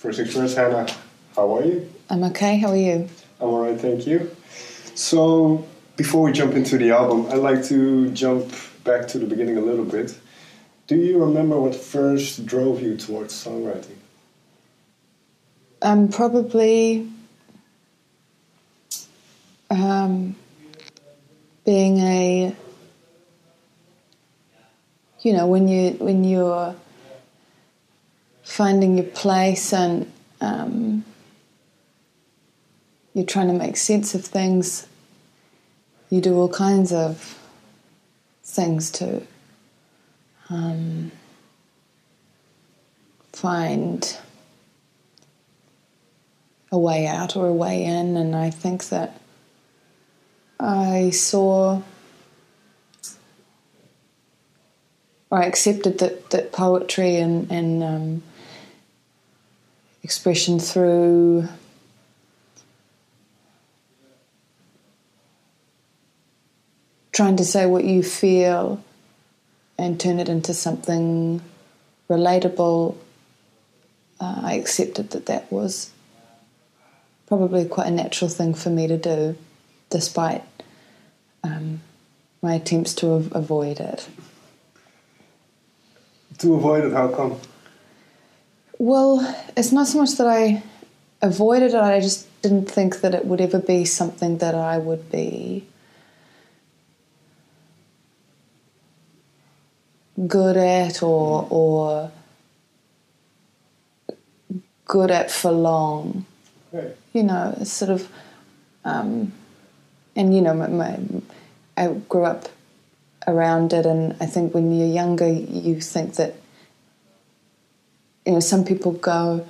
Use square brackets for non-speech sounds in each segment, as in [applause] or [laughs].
First things first, Hannah, how are you? I'm okay. How are you? I'm alright, thank you. So, before we jump into the album, I'd like to jump back to the beginning a little bit. Do you remember what first drove you towards songwriting? Um, probably um, being a you know when you when you're finding your place and um, you're trying to make sense of things. You do all kinds of things to um, find a way out or a way in. And I think that I saw or I accepted that, that poetry and, and um, expression through trying to say what you feel and turn it into something relatable. Uh, I accepted that that was probably quite a natural thing for me to do, despite um, my attempts to av- avoid it. To avoid it, how come? Well, it's not so much that I avoided it, I just didn't think that it would ever be something that I would be good at or or good at for long. Right. You know, it's sort of, um, and you know, my, my, I grew up around it, and I think when you're younger, you think that, you know, some people go,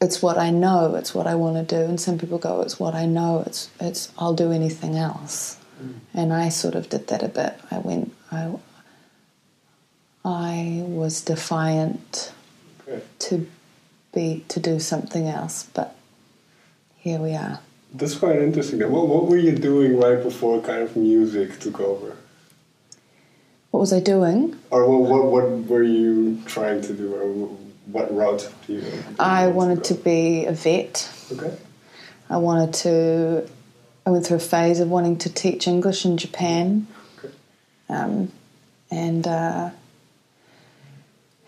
it's what I know, it's what I want to do, and some people go, it's what I know, it's it's I'll do anything else, mm. and I sort of did that a bit. I went, I, I was defiant Okay. to be to do something else, but here we are. That's quite interesting. What, what were you doing right before kind of music took over? What was I doing? Or what, what, what were you trying to do? Or what route do you? do you I want wanted to go? be a vet. Okay. I wanted to. I went through a phase of wanting to teach English in Japan, Okay. um, and uh,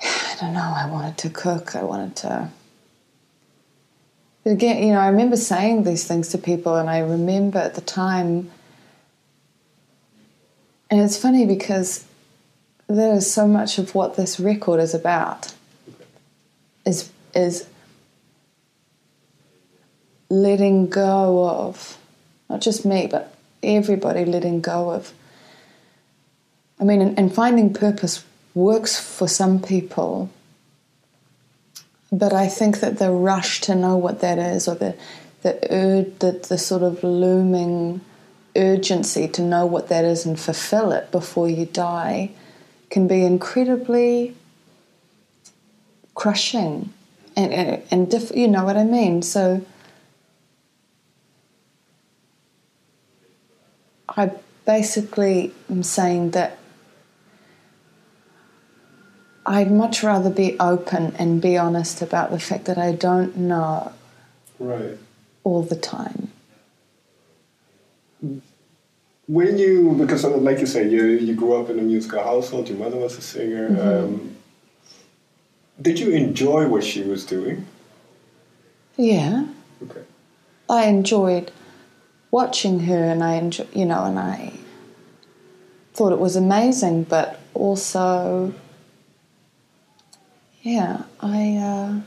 I don't know. I wanted to cook. I wanted to. But again, you know, I remember saying these things to people, and I remember at the time. And it's funny because there is so much of what this record is about. Is is letting go of not just me, but everybody letting go of. I mean, and, and finding purpose works for some people, but I think that the rush to know what that is, or the the ur- the, the sort of looming urgency to know what that is and fulfill it before you die, can be incredibly crushing, and and, and diff, you know what I mean. So. I basically am saying that I'd much rather be open and be honest about the fact that I don't know Right. all the time. When you, because like you say, you, you grew up in a musical household, your mother was a singer. Mm-hmm. Um, did you enjoy what she was doing? Yeah, Okay. I enjoyed watching her, and I enjoy, you know, and I thought it was amazing, but also, yeah, I uh,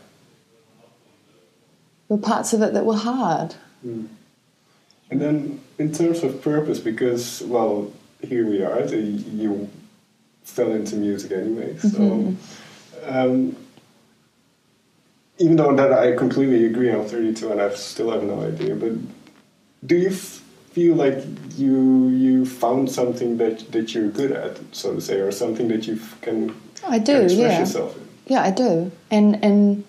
there were parts of it that were hard. And then, in terms of purpose, because well, here we are. You fell into music anyway, so. Mm-hmm. Um, even though that I completely agree, I'm 32 and I still have no idea. But do you f- feel like you you found something that that you're good at, so to say, or something that you f- can, I do, express yeah. yourself in? Yeah, I do. And and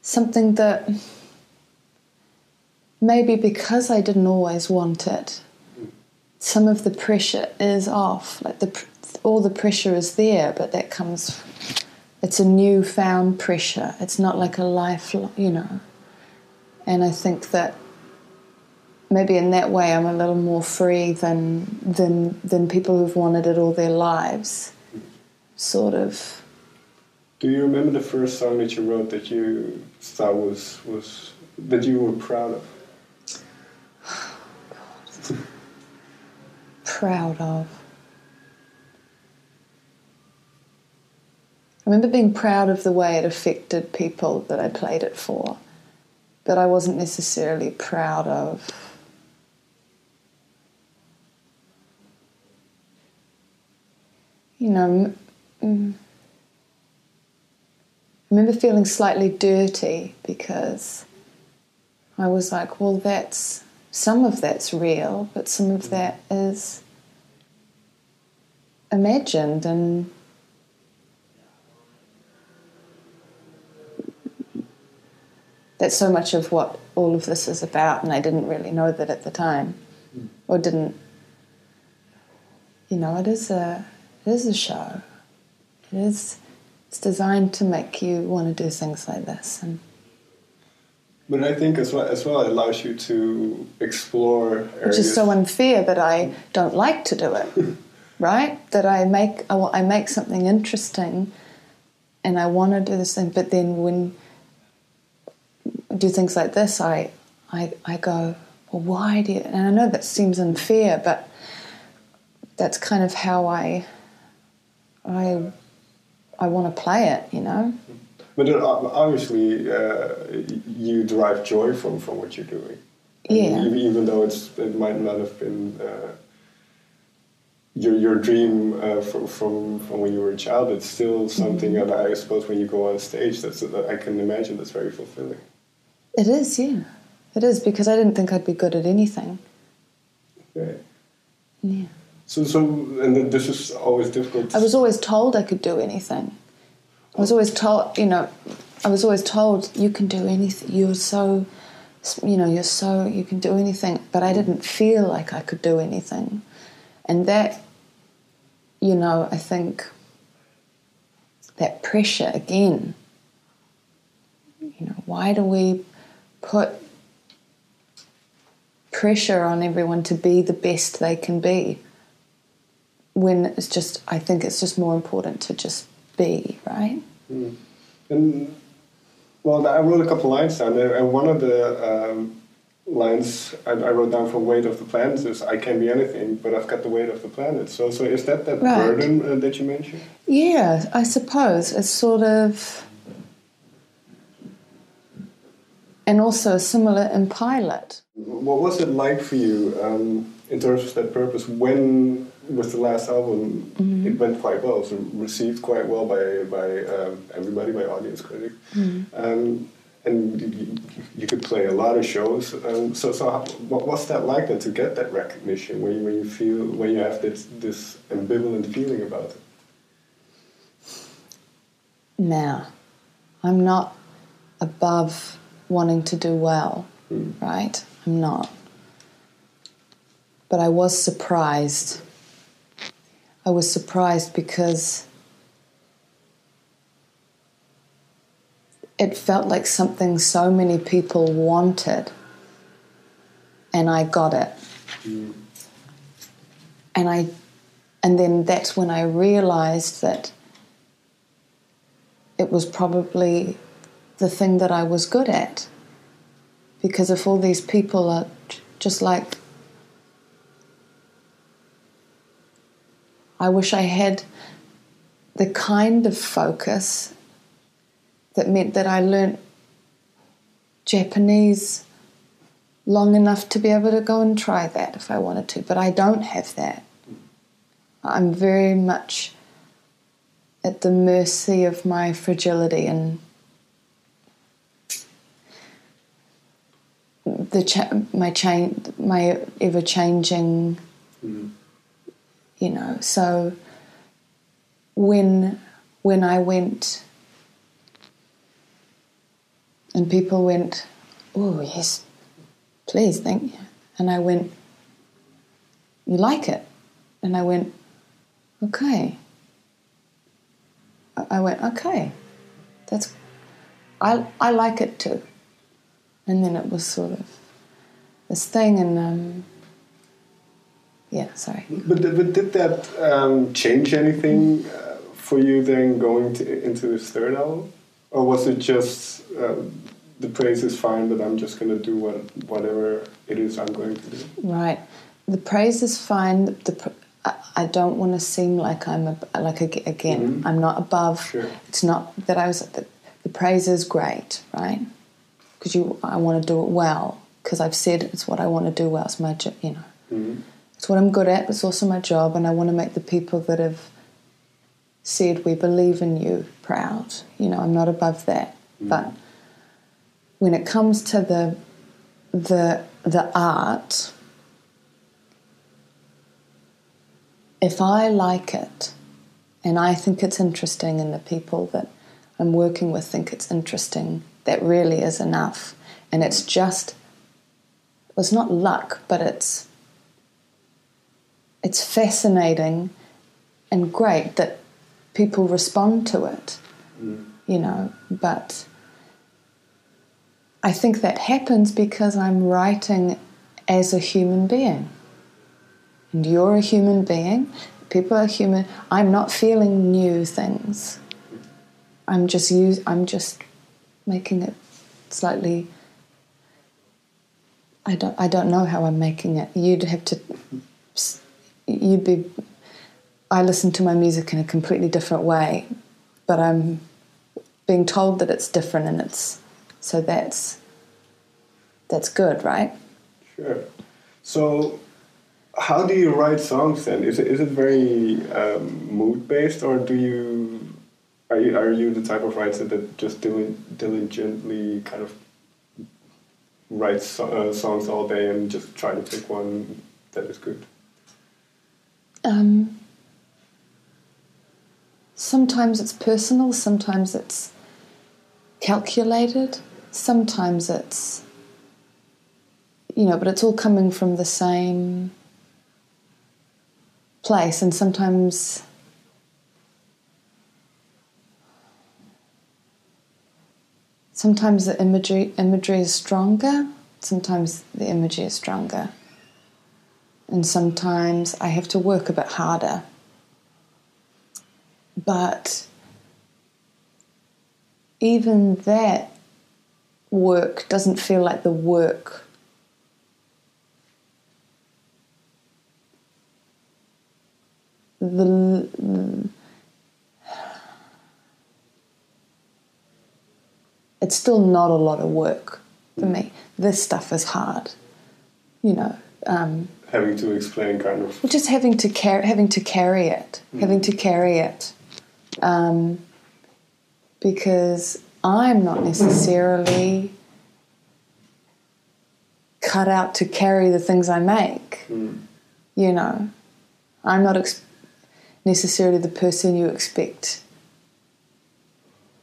something that maybe because I didn't always want it, some of the pressure is off. Like the all the pressure is there, but that comes it's a newfound pressure. It's not like a life, you know. And I think that maybe in that way I'm a little more free than than than people who've wanted it all their lives. Sort of. Do you remember the first song that you wrote that you thought was was that you were proud of? Proud of. I remember being proud of the way it affected people that I played it for, but I wasn't necessarily proud of. You know, mm, I remember feeling slightly dirty because I was like, well, that's some of that's real, but some of that is imagined and that's so much of what all of this is about, and I didn't really know that at the time, hmm. or didn't. You know, it is a it is a show. It is. It's designed to make you want to do things like this, and. But I think as well, as well, it allows you to explore areas. Which is so unfair that I don't like to do it, [laughs] right? That I make I make something interesting, and I want to do this thing, but then when do things like this, I, I, I go, well, why do you? And I know that seems unfair, but that's kind of how I, I, I want to play it, you know. But obviously, uh, you derive joy from, from what you're doing. Yeah. Even, even though it's it might not have been uh, your your dream uh, from, from from when you were a child, it's still something mm-hmm. that I suppose when you go on stage, that's that I can imagine that's very fulfilling. It is, yeah. It is because I didn't think I'd be good at anything. Okay. Yeah. So, so, and this is always difficult. I was always told I could do anything. I was always told, you know, I was always told you can do anything. You're so, you know, you're so you can do anything. But I didn't feel like I could do anything, and that, you know, I think that pressure again. You know, why do we put pressure on everyone to be the best they can be when it's just i think it's just more important to just be right mm. and well i wrote a couple lines down there and one of the um, lines I, I, wrote down for weight of the planet is i can be anything but i've got the weight of the planet so so is that that right. burden uh, that you mentioned yeah i suppose it's sort of and also similar in Pilot. What was it like for you um, in terms of that purpose when, with the last album, mm-hmm. it went quite well, so received quite well by, by um, everybody, by audience critics. Mm-hmm. Um, and you, you, could play a lot of shows. Um, so, so how, what, what's that like then to get that recognition when you, when you feel when you have this this ambivalent feeling about it? Now, I'm not above wanting to do well, mm. right? I'm not. But I was surprised. I was surprised because it felt like something so many people wanted, and I got it. Mm. And I, and then that's when I realized that it was probably the thing that I was good at. Because if all these people are just like, I wish I had the kind of focus that meant that I learnt Japanese long enough to be able to go and try that if I wanted to, but I don't have that. I'm very much at the mercy of my fragility and the cha- my change, my ever changing, mm. you know. So when when I went, and people went, "Oh yes, please, thank you," and I went, "You like it?" And I went, "Okay." I went, "Okay." that's I I like it too. And then it was sort of this thing, and um, yeah, sorry. But, but did that um, change anything uh, for you then going to, into this third album? Or was it just uh, the praise is fine, but I'm just going to do what, whatever it is I'm going to do? Right. The praise is fine. The, I, I don't want to seem like I'm a, like a, again. Mhm. I'm not above. Sure. It's not that I was. The, the praise is great, right? Because you, I want to do it well. Because I've said it's what I want to do well. It's my, you know, Mhm. it's what I'm good at. But it's also my job, and I want to make the people that have said we believe in you proud. You know, I'm not above that. Mm. But when it comes to the the the art, if I like it and I think it's interesting, and the people that I'm working with think it's interesting, that really is enough. And it's just, it's not luck, but it's it's fascinating and great that people respond to it, mm. you know. But I think that happens because I'm writing as a human being and you're a human being. People are human. I'm not feeling new things. I'm just use. I'm just making it slightly. I don't. I don't know how I'm making it. You'd have to. You'd be. I listen to my music in a completely different way, but I'm being told that it's different, and it's so that's that's good, right? Sure. So, how do you write songs then? Is it, is it very um, mood based, or do you are you are you the type of writer that just dili- diligently kind of writes so- uh, songs all day and just try to pick one that is good? Um, sometimes it's personal, sometimes it's calculated, sometimes it's, you know, but it's all coming from the same place, and sometimes. Sometimes the imagery imagery is stronger. Sometimes the imagery is stronger and sometimes I have to work a bit harder. But even that work doesn't feel like the work. The, it's still not a lot of work for me. This stuff is hard, you know. Um, Having to explain kind of. just having to carry, having to carry it, having to carry it, um, because I'm not necessarily cut out to carry the things I make. You know, I'm not ex- necessarily the person you expect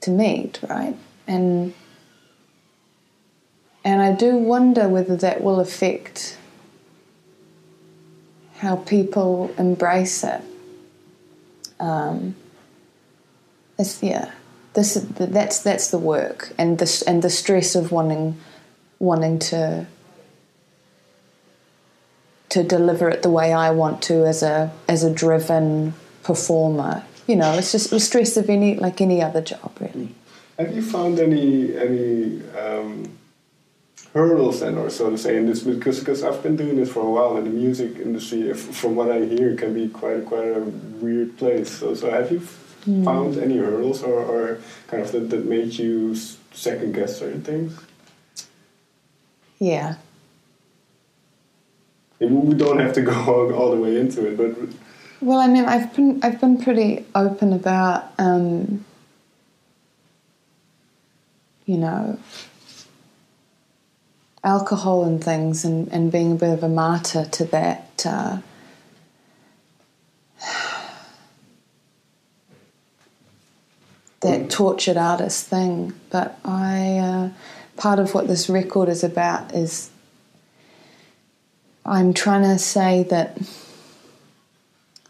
to meet, right? And and I do wonder whether that will affect how people embrace it. Um, yeah, This that's that's the work and this and the stress of wanting wanting to to deliver it the way I want to as a as a driven performer. You know, it's just the stress of any like any other job, really. Have you found any any um, hurdles then, or so to say, in this? Because because I've been doing this for a while, and the music industry, if, from what I hear, can be quite quite a weird place. So so have you f- found any hurdles, or, or kind of that, that made you second guess certain things? Yeah, we don't have to go [laughs] all, all the way into it, but Well, I mean, I've been I've been pretty open about um, you know alcohol and things, and, and being a bit of a martyr to that. Uh, that tortured artist thing, but I uh, part of what this record is about is I'm trying to say that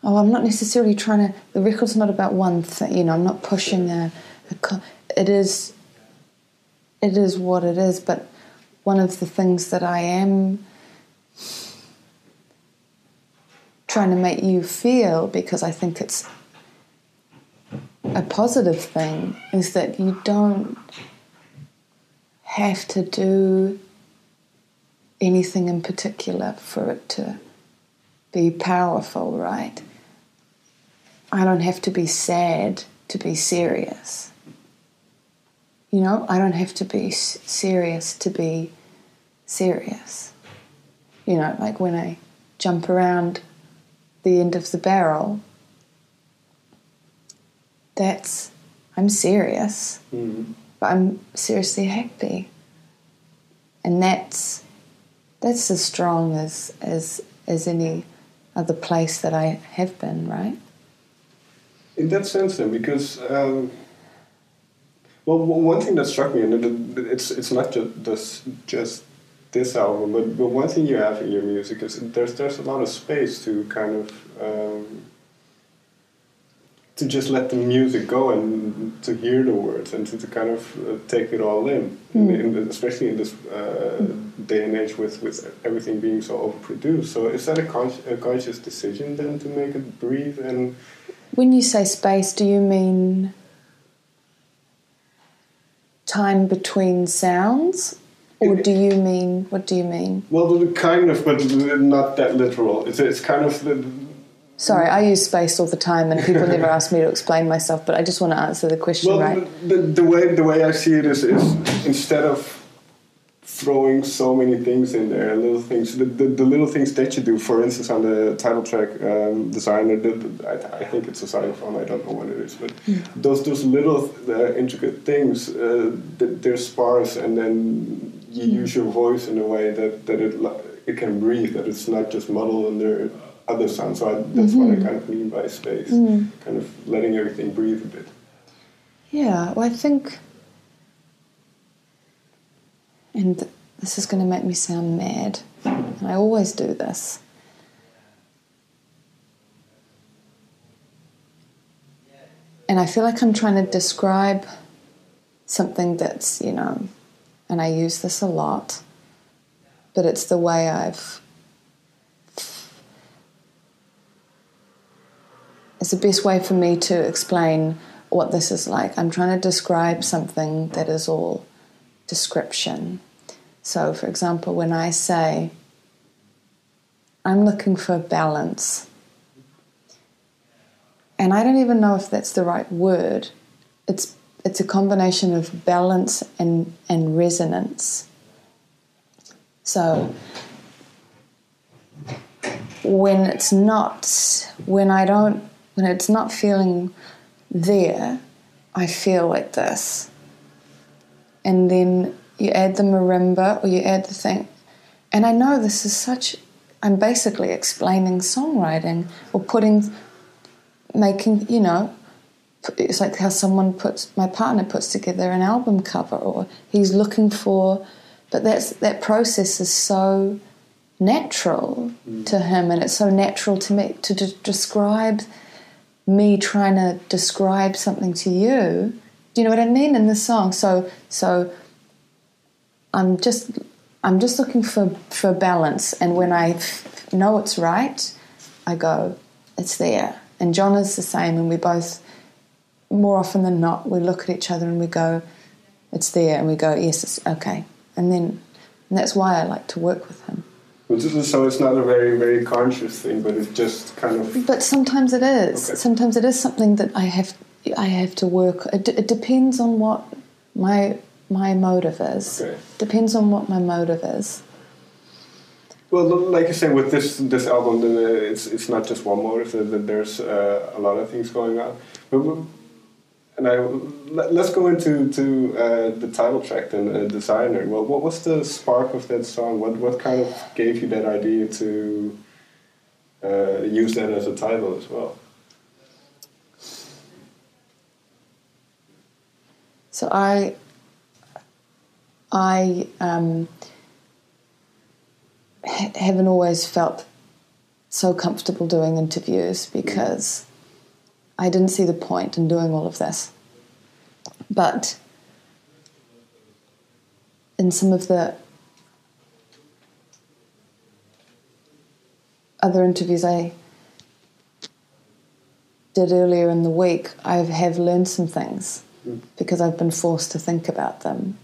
oh, I'm not necessarily trying to. The record's not about one thing. You know, I'm not pushing a it is it is what it is but one of the things that I am trying to make you feel because I think it's a positive thing is that you don't have to do anything in particular for it to be powerful, right? I don't have to be sad to be serious. You know, I don't have to be serious to be serious. You know, like when I jump around the end of the barrel, that's, I'm serious, mm-hmm. but I'm seriously happy. And that's, that's as strong as, as, as any other place that I have been, right? In that sense, then, because um, well, one thing that struck me, and it's it's not just this, just this album, but, but one thing you have in your music is there's there's a lot of space to kind of um, to just let the music go and to hear the words and to, to kind of uh, take it all in, mm. in, in, especially in this uh, day and age with, with everything being so overproduced. So is that a, con- a conscious decision then to make it breathe and? When you say space, do you mean time between sounds? Or do you mean, what do you mean? Well, kind of, but not that literal. It's, it's kind of the, Sorry, I use space all the time, and people never [laughs] ask me to explain myself. But I just want to answer the question well, right. The, the, way the way I see it is, is instead of throwing so many things in there, little things, the, the, the little things that you do. For instance, on the title track, um, designer, I, I, think it's a xylophone. I don't know what it is, but mm. those those little uh, intricate things, uh, they're sparse, and then you mm. use your voice in a way that that it it can breathe. That it's not just muddled under other sounds. So I, that's mm-hmm. what I mm-hmm. kind of mean by space, mm. kind of letting everything breathe a bit. Yeah, well, I think, and this is going to make me sound mad, and I always do this. And I feel like I'm trying to describe something that's, you know, and I use this a lot, but it's the way I've it's the best way for me to explain what this is like. I'm trying to describe something that is all description. So, for example, when I say, I'm looking for balance, and I don't even know if that's the right word, it's, it's a combination of balance and, and resonance. So, when it's not, when I don't when it's not feeling there, I feel like this. And then you add the marimba or you add the thing. And I know this is such, I'm basically explaining songwriting or putting, making, you know, it's like how someone puts, my partner puts together an album cover or he's looking for, but that's, that process is so natural mm. to him and it's so natural to me to de- describe me trying to describe something to you. Do you know what I mean in the song? So so I'm just I'm just looking for for balance, and when I know it's right, I go, it's there. And John is the same, and we both more often than not we look at each other and we go, it's there, and we go, yes, it's okay, and then and that's why I like to work with him. So it's not a very, very conscious thing, but it's just kind of. But sometimes it is. Okay. Sometimes it is something that I have. I have to work. It, it depends on what my my motive is. Okay. Depends on what my motive is. Well, like I say, with this this album, it's it's not just one motive. There's uh, a lot of things going on. But and I let, us go into to uh, the title track then, uh, "Designer." Well, what was the spark of that song? What what kind of gave you that idea to uh, use that as a title as well? So I I um, ha- haven't always felt so comfortable doing interviews because. I didn't see the point in doing all of this. But in some of the other interviews I did earlier in the week, I have learned some things because I've been forced to think about them.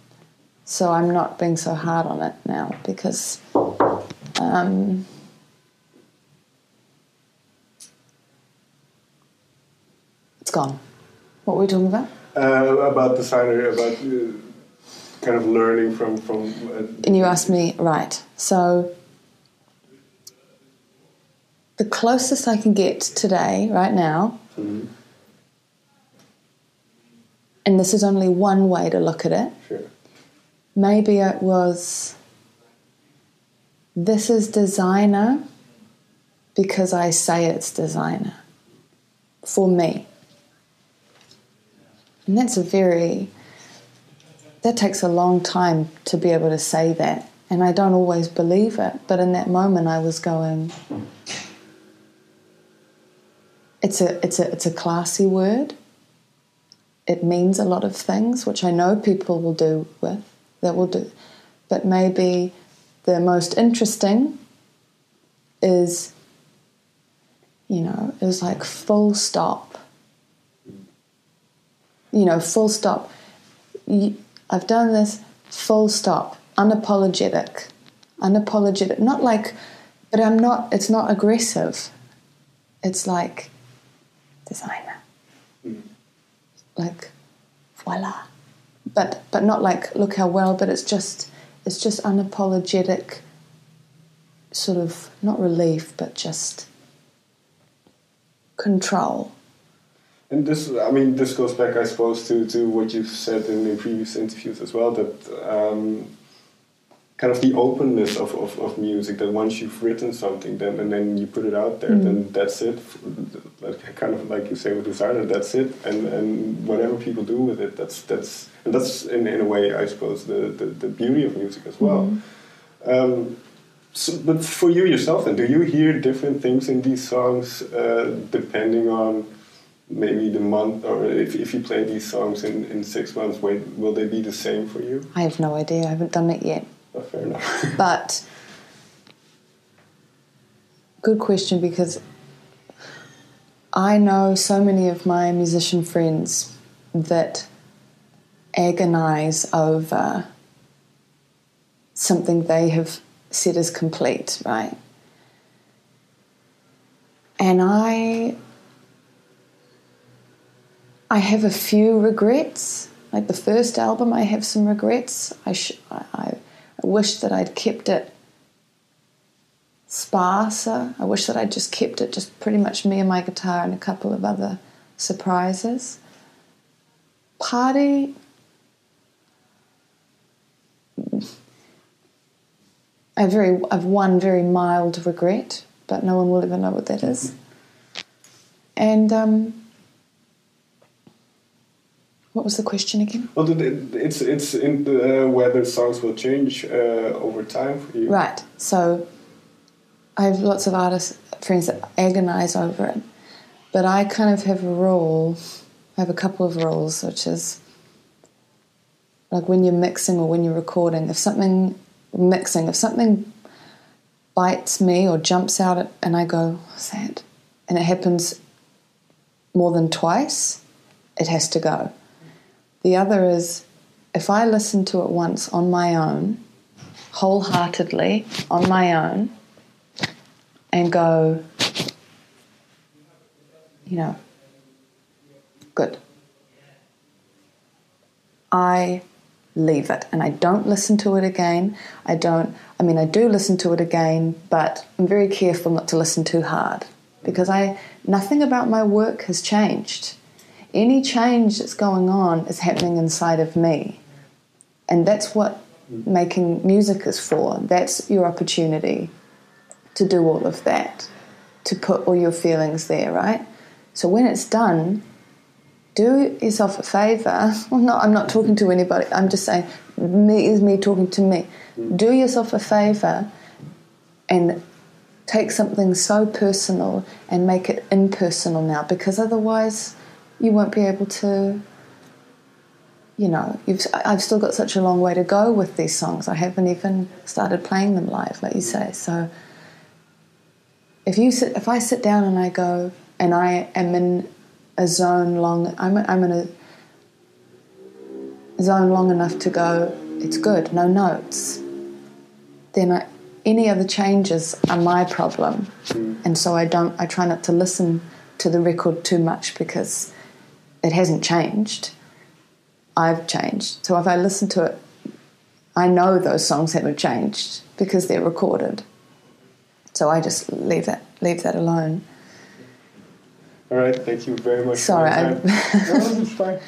So I'm not being so hard on it now because um, it's gone. What were we talking about? Uh, about designer, about uh, kind of learning from from. Uh, and you asked me, right? So the closest I can get today, right now, mhm, and this is only one way to look at it. Sure. Maybe it was this is designer because I say it's designer for me. And that's a very, that takes a long time to be able to say that. And I don't always believe it. But in that moment, I was going, it's a, it's a, it's a classy word. It means a lot of things, which I know people will do with, that will do. But maybe the most interesting is, you know, it was like full stop. You know, full stop. I've done this, full stop, unapologetic. Unapologetic. Not like, but I'm not, it's not aggressive. It's like designer. Hmm. Like, voila but but not like look how well but it's just it's just unapologetic sort of not relief but just control And this, I mean, this goes back, I suppose, to, to what you've said in, in previous interviews as well. That um, kind of the openness of, of, of music. That once you've written something, then and then you put it out there, then that's it. Like kind of like you say with designer, that's it. And and whatever people do with it, that's that's and that's in, in a way, I suppose, the, the, the beauty of music as well. Um, so, but for you yourself, then, do you hear different things in these songs uh, depending on maybe the month, or if, if you play these songs in, in six months, wait, will they be the same for you? i have no idea i haven't done it yet Oh, fair enough. [laughs] but good question because i know so many of my musician friends that agonize over something they have said is complete right and i i have a few regrets like the first album i have some regrets i sh- I, I wish that I'd kept it sparser. I wish that I'd just kept it just pretty much me and my guitar and a couple of other surprises. Party. I very, I've one very mild regret, but no one will ever know what that is. And um, what was the question again? well, it's it's in the, uh, whether songs will change uh, over time for you. Right. So I have lots of artist friends that agonize over it. But I kind of have a rule, I have a couple of rules, which is like when you're mixing or when you're recording, if something, mixing, if something bites me or jumps out at, and I go, what's that? And it happens more than twice, it has to go. The other is if I listen to it once on my own, wholeheartedly on my own and go, you know, good. I leave it and I don't listen to it again. I don't, I mean, I do listen to it again, but I'm very careful not to listen too hard because I, nothing about my work has changed. Any change that's going on is happening inside of me. And that's what making music is for. That's your opportunity to do all of that, to put all your feelings there, right? So when it's done, do yourself a favor. [laughs] Well, no, I'm not talking to anybody. I'm just saying, me is me talking to me. Do yourself a favor and take something so personal and make it impersonal now because otherwise you won't be able to you know, I've still got such a long way to go with these songs. I haven't even started playing them live, like you say. So if you sit, if I sit down and I go, and I am in a zone long, I'm, I'm in a zone long enough to go, it's good, no notes. Then I, any other changes are my problem, and so I don't. I try not to listen to the record too much because it hasn't changed. I've changed. So if I listen to it, I know those songs haven't changed because they're recorded. So I just leave that leave that alone. All right, thank you very much. Sorry, I- [laughs] no.